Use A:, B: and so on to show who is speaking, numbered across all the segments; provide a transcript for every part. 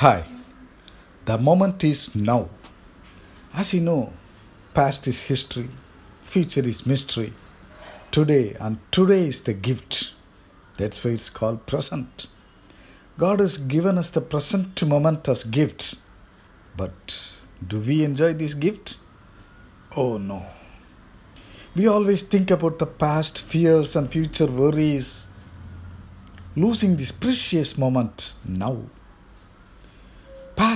A: Hi. The moment is now. As you know, past is history, future is mystery. Today, and today is the gift. That's why it's called present. God has given us the present moment as gift. But do we enjoy this gift? Oh no. We always think about the past fears and future worries, losing this precious moment now.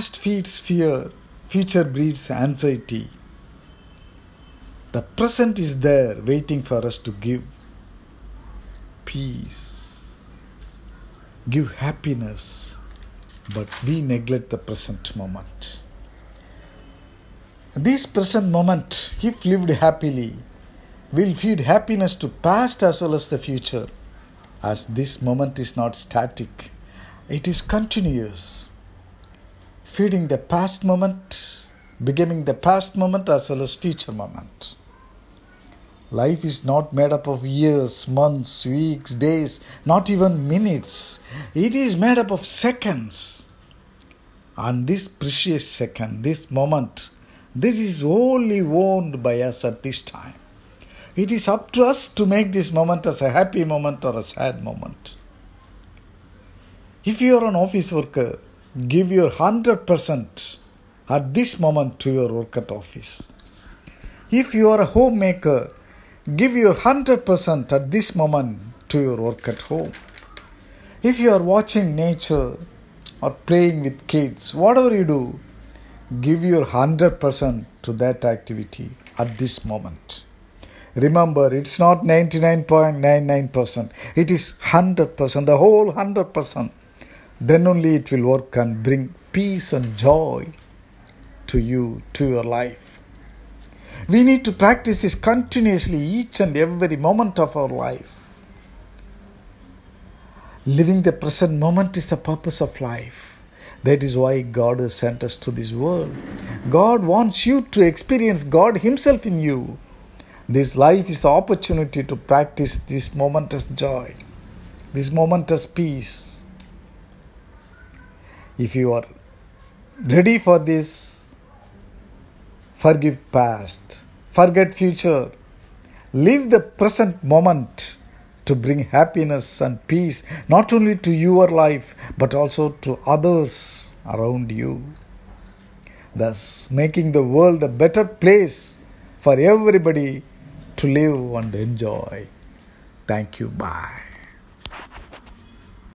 A: Past feeds fear, future breeds anxiety. The present is there waiting for us to give peace, give happiness, but we neglect the present moment. This present moment, if lived happily, will feed happiness to past as well as the future, as this moment is not static, it is continuous feeding the past moment, becoming the past moment as well as future moment. Life is not made up of years, months, weeks, days, not even minutes. It is made up of seconds. And this precious second, this moment, this is only owned by us at this time. It is up to us to make this moment as a happy moment or a sad moment. If you are an office worker, give your 100% at this moment to your work at office. If you are a homemaker, give your 100% at this moment to your work at home. If you are watching nature or playing with kids, whatever you do, give your 100% to that activity at this moment. Remember, it's not 99.99%, it is 100%, the whole 100% then only it will work and bring peace and joy to you, to your life. We need to practice this continuously each and every moment of our life. Living the present moment is the purpose of life. That is why God has sent us to this world. God wants you to experience God Himself in you. This life is the opportunity to practice this momentous joy, this momentous peace, if you are ready for this, forgive past, forget future, live the present moment to bring happiness and peace not only to your life but also to others around you. Thus, making the world a better place for everybody to live and enjoy. Thank you. Bye.